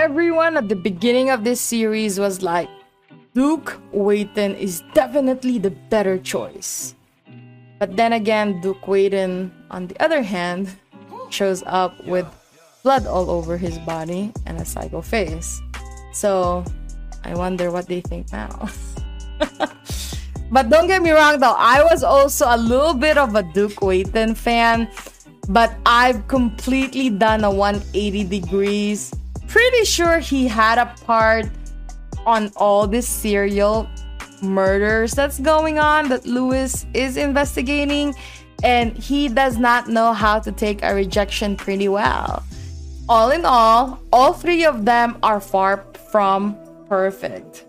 everyone at the beginning of this series was like, Duke Waiten is definitely the better choice. But then again, Duke Waiten, on the other hand, shows up with blood all over his body and a psycho face. So I wonder what they think now. but don't get me wrong though, I was also a little bit of a Duke Waiten fan, but I've completely done a 180 degrees. Pretty sure he had a part on all this serial murders that's going on that Lewis is investigating, and he does not know how to take a rejection pretty well. All in all, all three of them are far from perfect.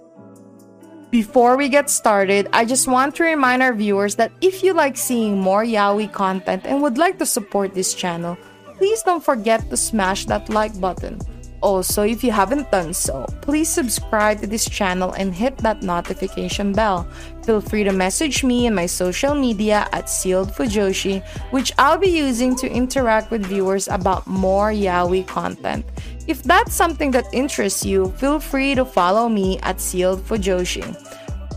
Before we get started, I just want to remind our viewers that if you like seeing more Yaoi content and would like to support this channel, please don't forget to smash that like button. Also, if you haven't done so, please subscribe to this channel and hit that notification bell. Feel free to message me in my social media at Sealed Fujoshi, which I'll be using to interact with viewers about more yaoi content. If that's something that interests you, feel free to follow me at Sealed Fujoshi.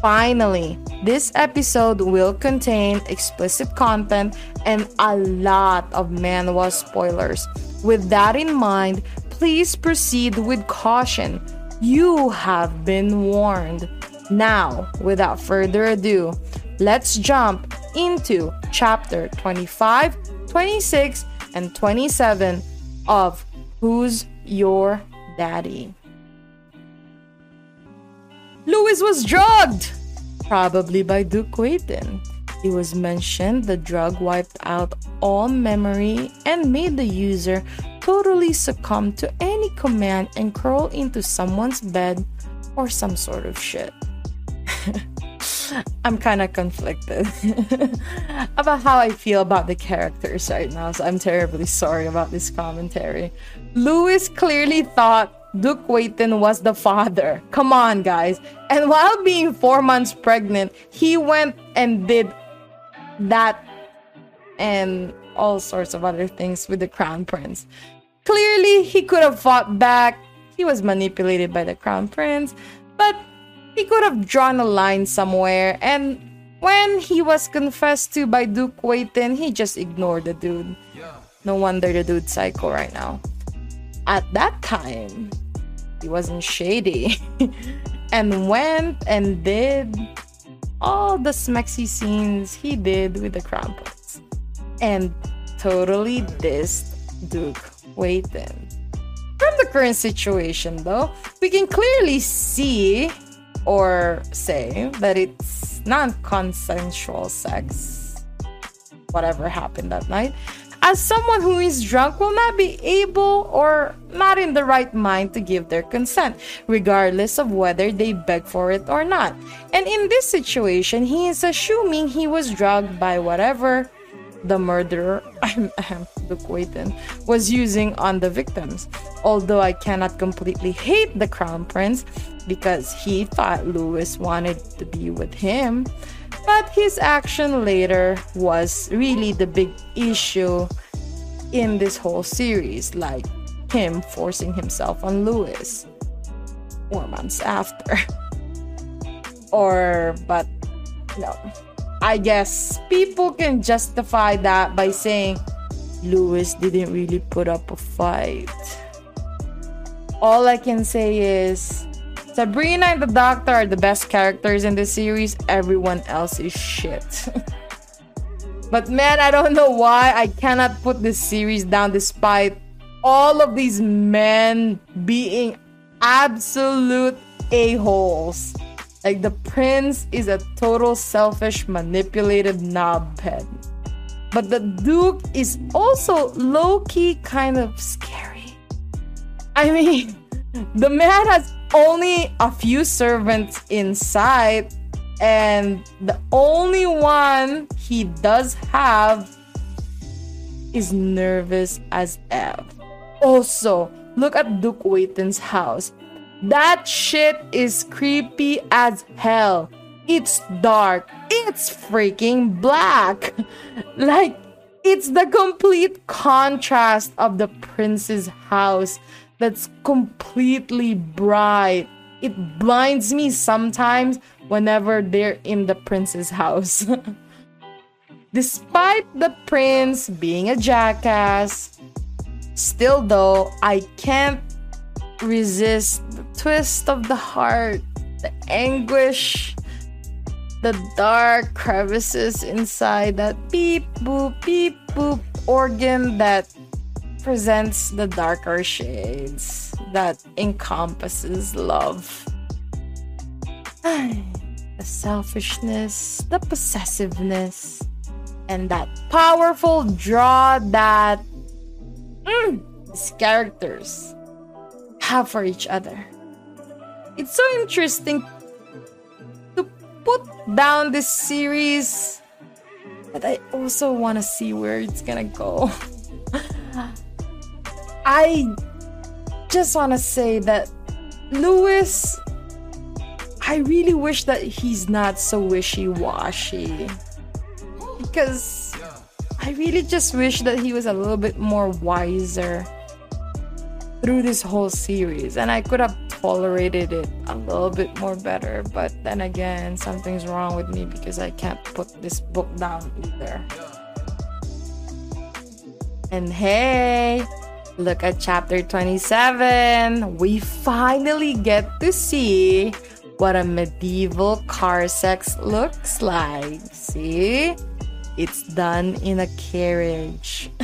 Finally, this episode will contain explicit content and a lot of manhwa spoilers. With that in mind, please proceed with caution. You have been warned. Now, without further ado, let's jump into chapter 25, 26, and 27 of Who's Your Daddy? Lewis was drugged, probably by Duke Waiten. It was mentioned the drug wiped out all memory and made the user totally succumb to any command and curl into someone's bed or some sort of shit. I'm kind of conflicted about how I feel about the characters right now, so I'm terribly sorry about this commentary. Lewis clearly thought Duke Waiten was the father. Come on, guys. And while being four months pregnant, he went and did that and all sorts of other things with the crown prince. Clearly, he could have fought back. He was manipulated by the crown prince, but he could have drawn a line somewhere. And when he was confessed to by Duke Waiten, he just ignored the dude. No wonder the dude's psycho right now. At that time, he wasn't shady and went and did all the smexy scenes he did with the crown prince and totally dissed Duke Waiten. From the current situation, though, we can clearly see or say that it's non consensual sex, whatever happened that night, as someone who is drunk will not be able or not in the right mind to give their consent, regardless of whether they beg for it or not. And in this situation, he is assuming he was drugged by whatever the murderer, Duke Waiten, was using on the victims. Although I cannot completely hate the Crown Prince because he thought Lewis wanted to be with him, but his action later was really the big issue in this whole series, like him forcing himself on Lewis four months after. or, but no I guess people can justify that by saying Lewis didn't really put up a fight. All I can say is Sabrina and the Doctor are the best characters in the series. Everyone else is shit. but man, I don't know why I cannot put this series down despite all of these men being absolute a-holes. Like the prince is a total selfish, manipulated knobhead. But the duke is also low key kind of scary. I mean, the man has only a few servants inside, and the only one he does have is nervous as F. Also, look at Duke Waiten's house. That shit is creepy as hell. It's dark. It's freaking black. like, It's the complete contrast of the prince's house that's completely bright. It blinds me sometimes whenever they're in the prince's house. Despite the prince being a jackass, still though, I can't resist twist of the heart, the anguish, the dark crevices inside that beep boop beep boop organ that presents the darker shades that encompasses love. the selfishness, the possessiveness, and that powerful draw that mm, these characters have for each other. It's so interesting to put down this series, but I also want to see where it's gonna go. I just want to say that Lewis, I really wish that he's not so wishy washy. Because I really just wish that he was a little bit more wiser through this whole series and I could have tolerated it a little bit more better but then again something's wrong with me because I can't put this book down either. And hey look at chapter 27 we finally get to see what a medieval car sex looks like. See? It's done in a carriage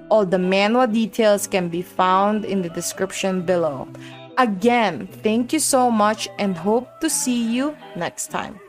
All the manhwa details can be found in the description below. Again, thank you so much and hope to see you next time.